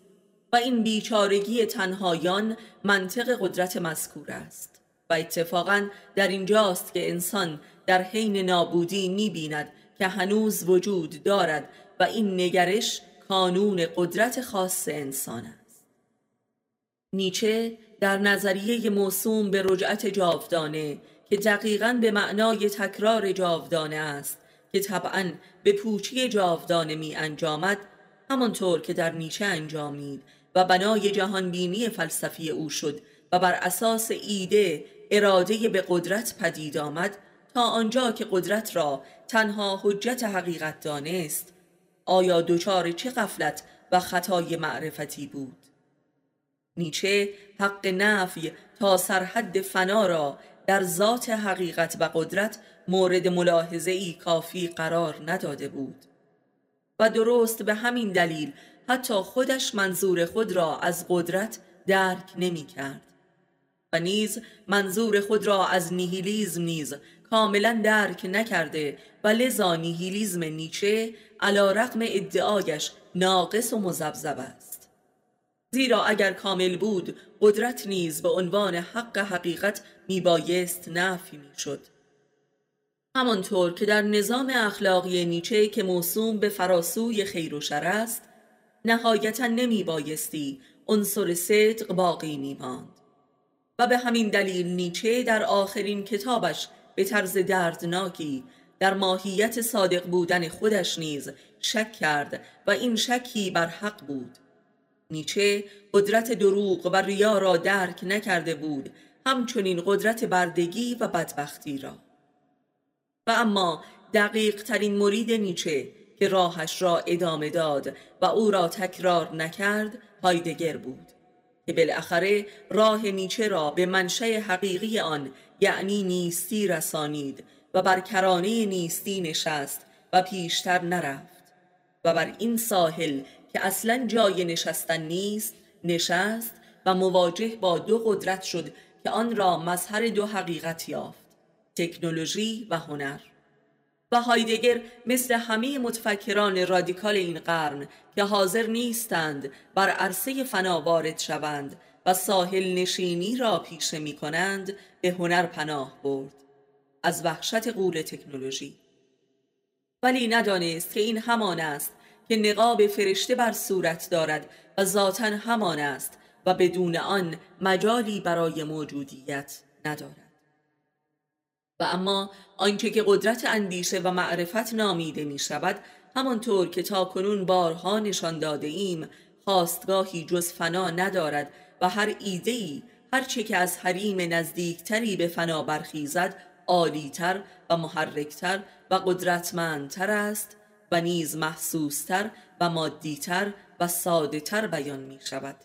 A: و این بیچارگی تنهایان منطق قدرت مذکور است و اتفاقا در اینجاست که انسان در حین نابودی می‌بیند که هنوز وجود دارد و این نگرش کانون قدرت خاص انسان است. نیچه در نظریه موسوم به رجعت جاودانه که دقیقا به معنای تکرار جاودانه است که طبعا به پوچی جاودانه می انجامد همانطور که در نیچه انجامید و بنای جهانبینی فلسفی او شد و بر اساس ایده اراده به قدرت پدید آمد تا آنجا که قدرت را تنها حجت حقیقت دانست. آیا دچار چه قفلت و خطای معرفتی بود؟ نیچه حق نفی تا سرحد فنا را در ذات حقیقت و قدرت مورد ملاحظه ای کافی قرار نداده بود. و درست به همین دلیل حتی خودش منظور خود را از قدرت درک نمی کرد و نیز منظور خود را از نیهیلیزم نیز کاملا درک نکرده و لذا نیهیلیزم نیچه علا رقم ادعایش ناقص و مزبزب است. زیرا اگر کامل بود قدرت نیز به عنوان حق حقیقت میبایست نفی می‌شد. همانطور که در نظام اخلاقی نیچه که موسوم به فراسوی خیر و شر است نهایتا نمی بایستی عنصر صدق باقی می ماند. و به همین دلیل نیچه در آخرین کتابش به طرز دردناکی در ماهیت صادق بودن خودش نیز شک کرد و این شکی بر حق بود نیچه قدرت دروغ و ریا را درک نکرده بود همچنین قدرت بردگی و بدبختی را و اما دقیق ترین مرید نیچه که راهش را ادامه داد و او را تکرار نکرد هایدگر بود که بالاخره راه نیچه را به منشه حقیقی آن یعنی نیستی رسانید و بر کرانه نیستی نشست و پیشتر نرفت و بر این ساحل که اصلا جای نشستن نیست نشست و مواجه با دو قدرت شد که آن را مظهر دو حقیقت یافت تکنولوژی و هنر. و هایدگر مثل همه متفکران رادیکال این قرن که حاضر نیستند بر عرصه فنا وارد شوند و ساحل نشینی را پیشه می کنند به هنر پناه برد. از وحشت قول تکنولوژی. ولی ندانست که این همان است که نقاب فرشته بر صورت دارد و ذاتا همان است و بدون آن مجالی برای موجودیت ندارد. و اما آنچه که قدرت اندیشه و معرفت نامیده می شود همانطور که تا کنون بارها نشان داده ایم خواستگاهی جز فنا ندارد و هر ایدهی هرچه که از حریم نزدیکتری به فنا برخیزد عالیتر و محرکتر و قدرتمندتر است و نیز محسوستر و مادیتر و سادهتر بیان می شود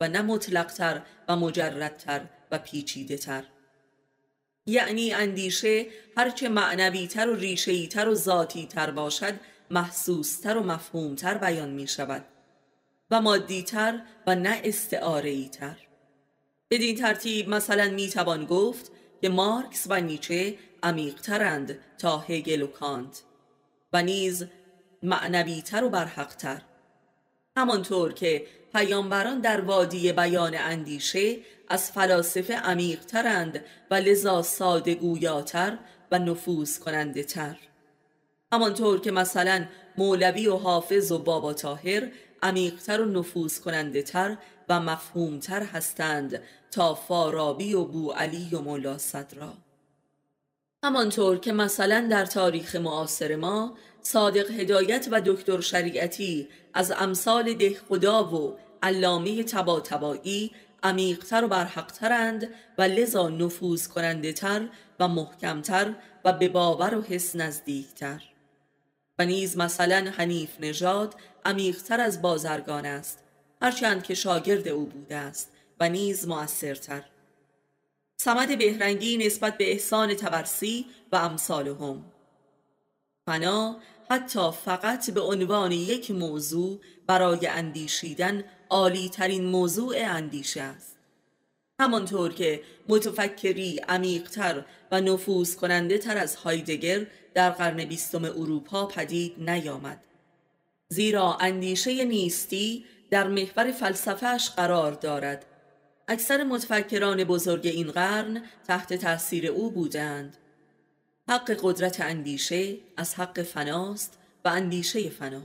A: و نه مطلقتر و مجردتر و پیچیده تر یعنی اندیشه هرچه معنویتر و ریشهیتر و ذاتیتر باشد محسوستر و مفهومتر بیان می شود و مادیتر و نه استعاره تر بدین ترتیب مثلا می توان گفت که مارکس و نیچه عمیقترند تا هگل و کانت و نیز معنویتر و برحقتر. همانطور که پیامبران در وادی بیان اندیشه از فلاسفه عمیقترند و لذا ساده گویاتر و نفوذ کننده تر همانطور که مثلا مولوی و حافظ و بابا تاهر عمیقتر و نفوذ کننده تر و مفهومتر هستند تا فارابی و بو علی و مولا صدرا. همانطور که مثلا در تاریخ معاصر ما صادق هدایت و دکتر شریعتی از امثال ده خدا و علامه تبا تبایی عمیقتر و برحقترند و لذا نفوذ کننده تر و محکمتر و به باور و حس نزدیکتر. و نیز مثلا حنیف نژاد عمیقتر از بازرگان است هرچند که شاگرد او بوده است و نیز مؤثرتر. سمد بهرنگی نسبت به احسان تبرسی و امثالهم فنا حتی فقط به عنوان یک موضوع برای اندیشیدن عالی ترین موضوع اندیشه است. همانطور که متفکری عمیقتر و نفوذ کننده تر از هایدگر در قرن بیستم اروپا پدید نیامد. زیرا اندیشه نیستی در محور فلسفهش قرار دارد. اکثر متفکران بزرگ این قرن تحت تاثیر او بودند. حق قدرت اندیشه از حق فناست و اندیشه فنا.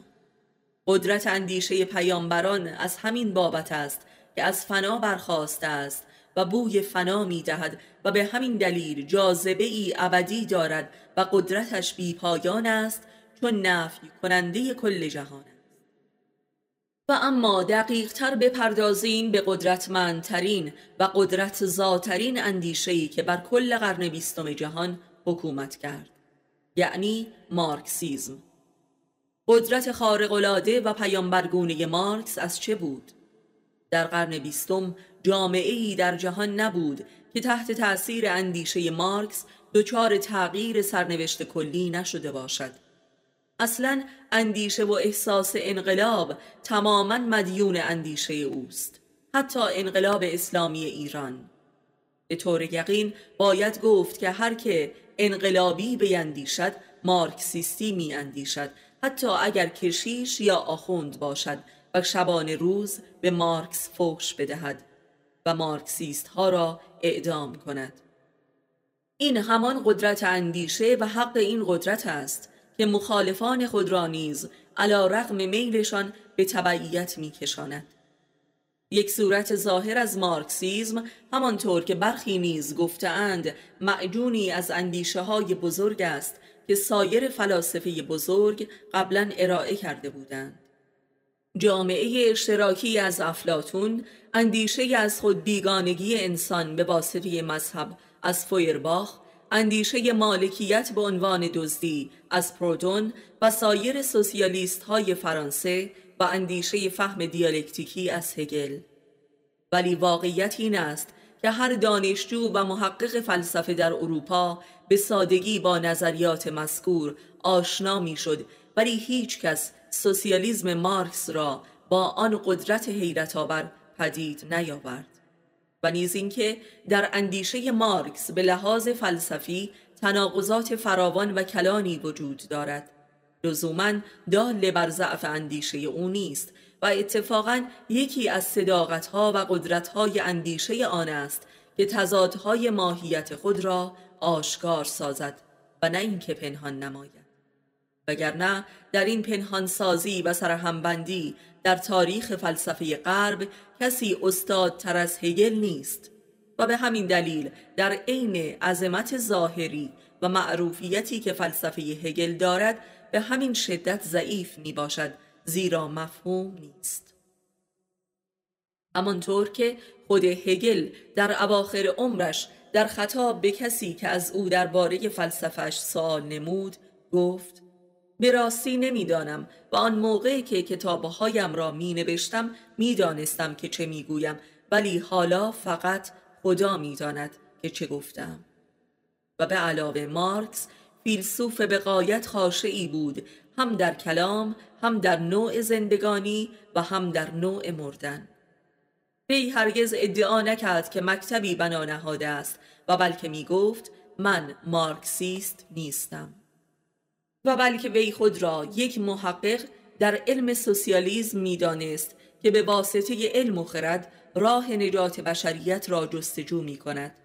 A: قدرت اندیشه پیامبران از همین بابت است که از فنا برخواسته است و بوی فنا می دهد و به همین دلیل جاذبه ای ابدی دارد و قدرتش بی پایان است چون نفی کننده کل جهان است. و اما دقیق تر بپردازیم به قدرتمندترین و قدرت ذاترین اندیشهی که بر کل قرن بیستم جهان حکومت کرد یعنی مارکسیزم. قدرت خارق‌العاده و پیامبرگونه مارکس از چه بود؟ در قرن بیستم جامعه ای در جهان نبود که تحت تأثیر اندیشه مارکس دچار تغییر سرنوشت کلی نشده باشد اصلا اندیشه و احساس انقلاب تماما مدیون اندیشه اوست حتی انقلاب اسلامی ایران به طور یقین باید گفت که هر که انقلابی بیندیشد مارکسیستی می اندیشد حتی اگر کشیش یا آخوند باشد و شبان روز به مارکس فوش بدهد و مارکسیست ها را اعدام کند این همان قدرت اندیشه و حق این قدرت است که مخالفان خود را نیز علا رغم میلشان به تبعیت می کشاند. یک صورت ظاهر از مارکسیزم همانطور که برخی نیز گفتهاند معجونی از اندیشه های بزرگ است که سایر فلاسفه بزرگ قبلا ارائه کرده بودند. جامعه اشتراکی از افلاتون اندیشه از خود بیگانگی انسان به واسطه مذهب از فویرباخ اندیشه مالکیت به عنوان دزدی از پرودون و سایر سوسیالیست های فرانسه و اندیشه فهم دیالکتیکی از هگل. ولی واقعیت این است که هر دانشجو و محقق فلسفه در اروپا به سادگی با نظریات مذکور آشنا می‌شد ولی هیچ کس سوسیالیزم مارکس را با آن قدرت حیرت آور پدید نیاورد. و نیز اینکه در اندیشه مارکس به لحاظ فلسفی تناقضات فراوان و کلانی وجود دارد. لزوما دال بر ضعف اندیشه او نیست. و اتفاقا یکی از صداقتها و قدرتهای اندیشه آن است که تضادهای ماهیت خود را آشکار سازد و نه اینکه پنهان نماید. وگرنه در این پنهان سازی و سرهمبندی در تاریخ فلسفه غرب کسی تر از هگل نیست و به همین دلیل در عین عظمت ظاهری و معروفیتی که فلسفه هگل دارد به همین شدت ضعیف می باشد زیرا مفهوم نیست. همانطور که خود هگل در اواخر عمرش در خطاب به کسی که از او درباره فلسفش سوال نمود گفت به راستی نمی‌دانم و آن موقعی که کتابهایم را می نوشتم می دانستم که چه می گویم ولی حالا فقط خدا می داند که چه گفتم. و به علاوه مارکس فیلسوف به قایت خاشعی بود هم در کلام هم در نوع زندگانی و هم در نوع مردن. وی هرگز ادعا نکرد که مکتبی بنا نهاده است و بلکه می گفت من مارکسیست نیستم. و بلکه وی خود را یک محقق در علم سوسیالیزم می‌دانست که به واسطه علم و خرد راه نجات بشریت را جستجو می کند.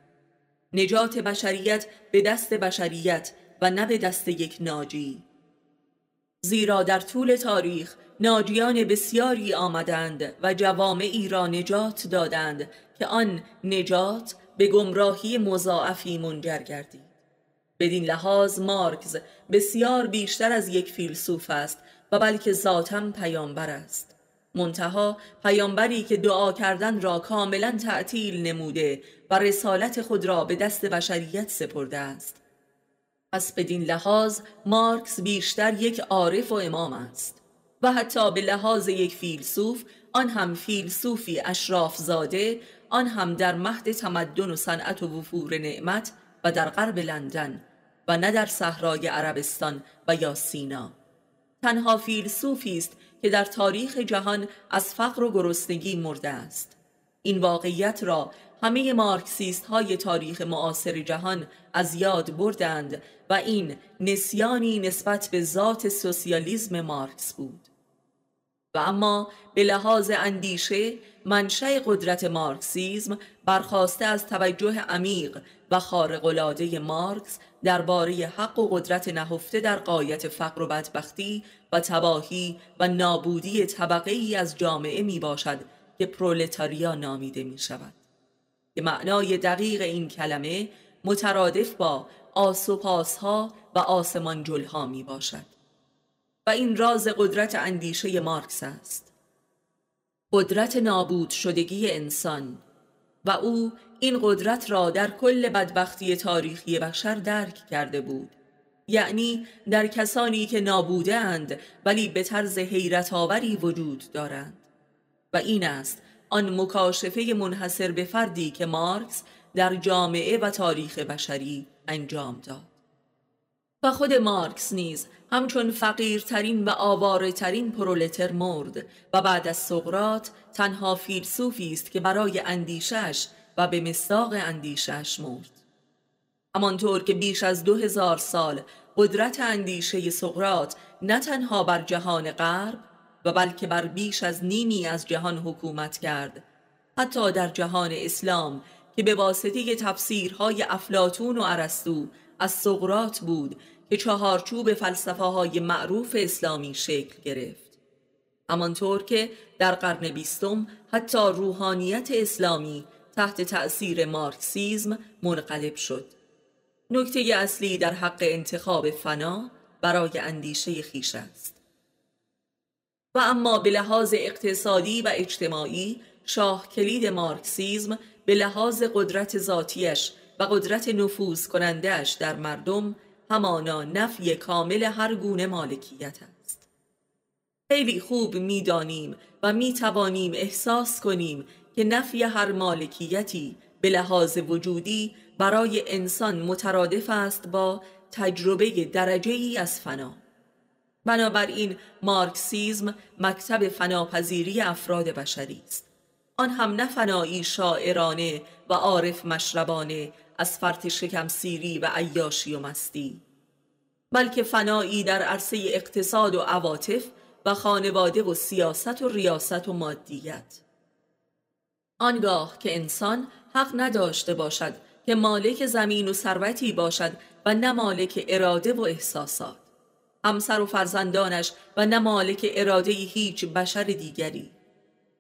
A: نجات بشریت به دست بشریت و نه به دست یک ناجی. زیرا در طول تاریخ ناجیان بسیاری آمدند و جوامعی را نجات دادند که آن نجات به گمراهی مضاعفی منجر گردید. بدین لحاظ مارکز بسیار بیشتر از یک فیلسوف است و بلکه ذاتا پیامبر است. منتها پیامبری که دعا کردن را کاملا تعطیل نموده و رسالت خود را به دست بشریت سپرده است. پس بدین لحاظ مارکس بیشتر یک عارف و امام است و حتی به لحاظ یک فیلسوف آن هم فیلسوفی اشراف زاده آن هم در مهد تمدن و صنعت و وفور نعمت و در غرب لندن و نه در صحرای عربستان و یا سینا. تنها فیلسوفی است که در تاریخ جهان از فقر و گرسنگی مرده است. این واقعیت را همه مارکسیست های تاریخ معاصر جهان از یاد بردند و این نسیانی نسبت به ذات سوسیالیزم مارکس بود. و اما به لحاظ اندیشه منشأ قدرت مارکسیزم برخواسته از توجه عمیق و خارق‌العاده مارکس درباره حق و قدرت نهفته در قایت فقر و بدبختی و تباهی و نابودی طبقه ای از جامعه می باشد که پرولتاریا نامیده می شود که معنای دقیق این کلمه مترادف با آس و پاسها و آسمان جلها می باشد و این راز قدرت اندیشه مارکس است. قدرت نابود شدگی انسان و او این قدرت را در کل بدبختی تاریخی بشر درک کرده بود. یعنی در کسانی که نابوده اند ولی به طرز حیرت آوری وجود دارند. و این است آن مکاشفه منحصر به فردی که مارکس در جامعه و تاریخ بشری انجام داد. و خود مارکس نیز همچون فقیرترین و آوارترین پرولتر مرد و بعد از سقرات تنها فیلسوفی است که برای اندیشش و به مصداق اندیشش مرد. همانطور که بیش از دو هزار سال قدرت اندیشه سقرات نه تنها بر جهان غرب و بلکه بر بیش از نیمی از جهان حکومت کرد. حتی در جهان اسلام که به واسطه تفسیرهای افلاتون و ارسطو از سقرات بود که چهارچوب فلسفه های معروف اسلامی شکل گرفت. همانطور که در قرن بیستم حتی روحانیت اسلامی تحت تأثیر مارکسیزم منقلب شد. نکته اصلی در حق انتخاب فنا برای اندیشه خیش است. و اما به لحاظ اقتصادی و اجتماعی شاه کلید مارکسیزم به لحاظ قدرت ذاتیش و قدرت نفوذ کنندهش در مردم همانا نفی کامل هر گونه مالکیت است. خیلی خوب می‌دانیم و می‌توانیم احساس کنیم که نفی هر مالکیتی به لحاظ وجودی برای انسان مترادف است با تجربه درجه ای از فنا. بنابراین مارکسیزم مکتب فناپذیری افراد بشری است. آن هم نه فنایی شاعرانه و عارف مشربانه از فرط شکم سیری و عیاشی و مستی بلکه فنایی در عرصه اقتصاد و عواطف و خانواده و سیاست و ریاست و مادیت. آنگاه که انسان حق نداشته باشد که مالک زمین و ثروتی باشد و نه مالک اراده و احساسات. همسر و فرزندانش و نه مالک اراده هیچ بشر دیگری.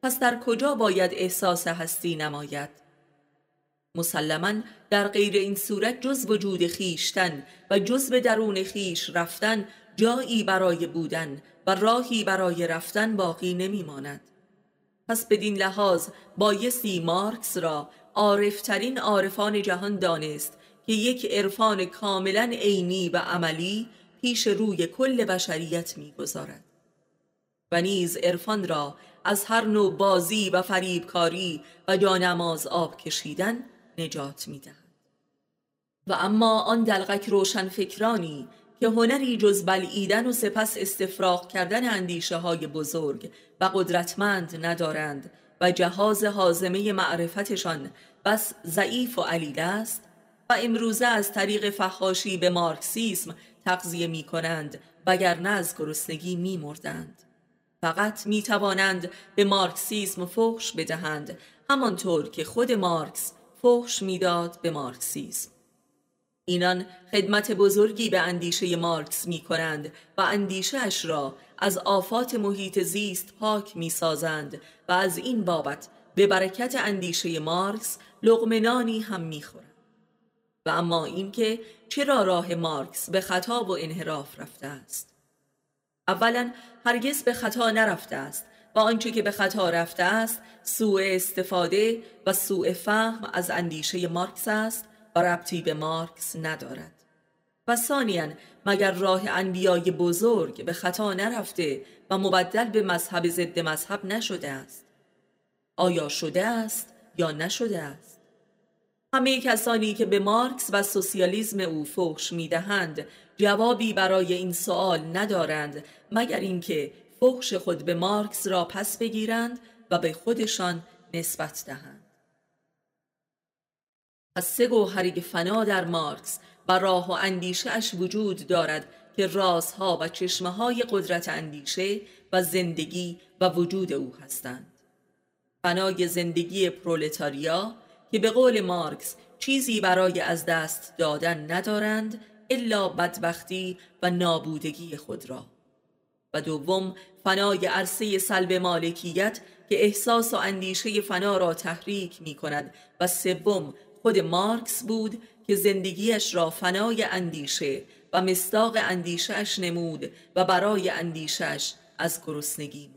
A: پس در کجا باید احساس هستی نماید؟ مسلما در غیر این صورت جز وجود خیشتن و جز به درون خیش رفتن جایی برای بودن و راهی برای رفتن باقی نمیماند. پس بدین لحاظ بایستی مارکس را عارفترین عارفان جهان دانست که یک عرفان کاملا عینی و عملی پیش روی کل بشریت می‌گذارد. و نیز عرفان را از هر نوع بازی و فریبکاری و جانماز آب کشیدن نجات می‌دهد. و اما آن دلغک روشن فکرانی که هنری جز بلعیدن و سپس استفراغ کردن اندیشه های بزرگ و قدرتمند ندارند و جهاز حازمه معرفتشان بس ضعیف و علیل است و امروزه از طریق فخاشی به مارکسیسم تقضیه می کنند وگرنه از گرسنگی می مردند. فقط می توانند به مارکسیسم فحش بدهند همانطور که خود مارکس فحش می‌داد به مارکسیسم اینان خدمت بزرگی به اندیشه مارکس می کنند و اندیشه اش را از آفات محیط زیست پاک می سازند و از این بابت به برکت اندیشه مارکس لغمنانی هم می خورند. و اما اینکه چرا راه مارکس به خطا و انحراف رفته است. اولا هرگز به خطا نرفته است و آنچه که به خطا رفته است سوء استفاده و سوء فهم از اندیشه مارکس است و ربطی به مارکس ندارد. و ثانیا مگر راه انبیای بزرگ به خطا نرفته و مبدل به مذهب ضد مذهب نشده است؟ آیا شده است یا نشده است؟ همه کسانی که به مارکس و سوسیالیسم او فحش می‌دهند جوابی برای این سوال ندارند مگر اینکه فحش خود به مارکس را پس بگیرند و به خودشان نسبت دهند. از سه گوهری فنا در مارکس و راه و اندیشه اش وجود دارد که رازها و چشمه های قدرت اندیشه و زندگی و وجود او هستند. فنای زندگی پرولتاریا که به قول مارکس چیزی برای از دست دادن ندارند الا بدبختی و نابودگی خود را. و دوم فنای عرصه سلب مالکیت که احساس و اندیشه فنا را تحریک می کند و سوم خود مارکس بود که زندگیش را فنای اندیشه و مستاق اندیشهش نمود و برای اندیشش از گرسنگی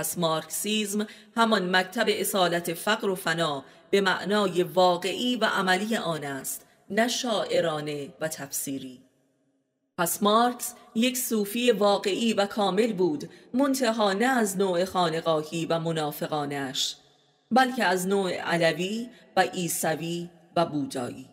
A: پس مارکسیزم همان مکتب اصالت فقر و فنا به معنای واقعی و عملی آن است نه شاعرانه و تفسیری. پس مارکس یک صوفی واقعی و کامل بود منتها نه از نوع خانقاهی و منافقانش بلکه از نوع علوی و عیسوی و بودایی.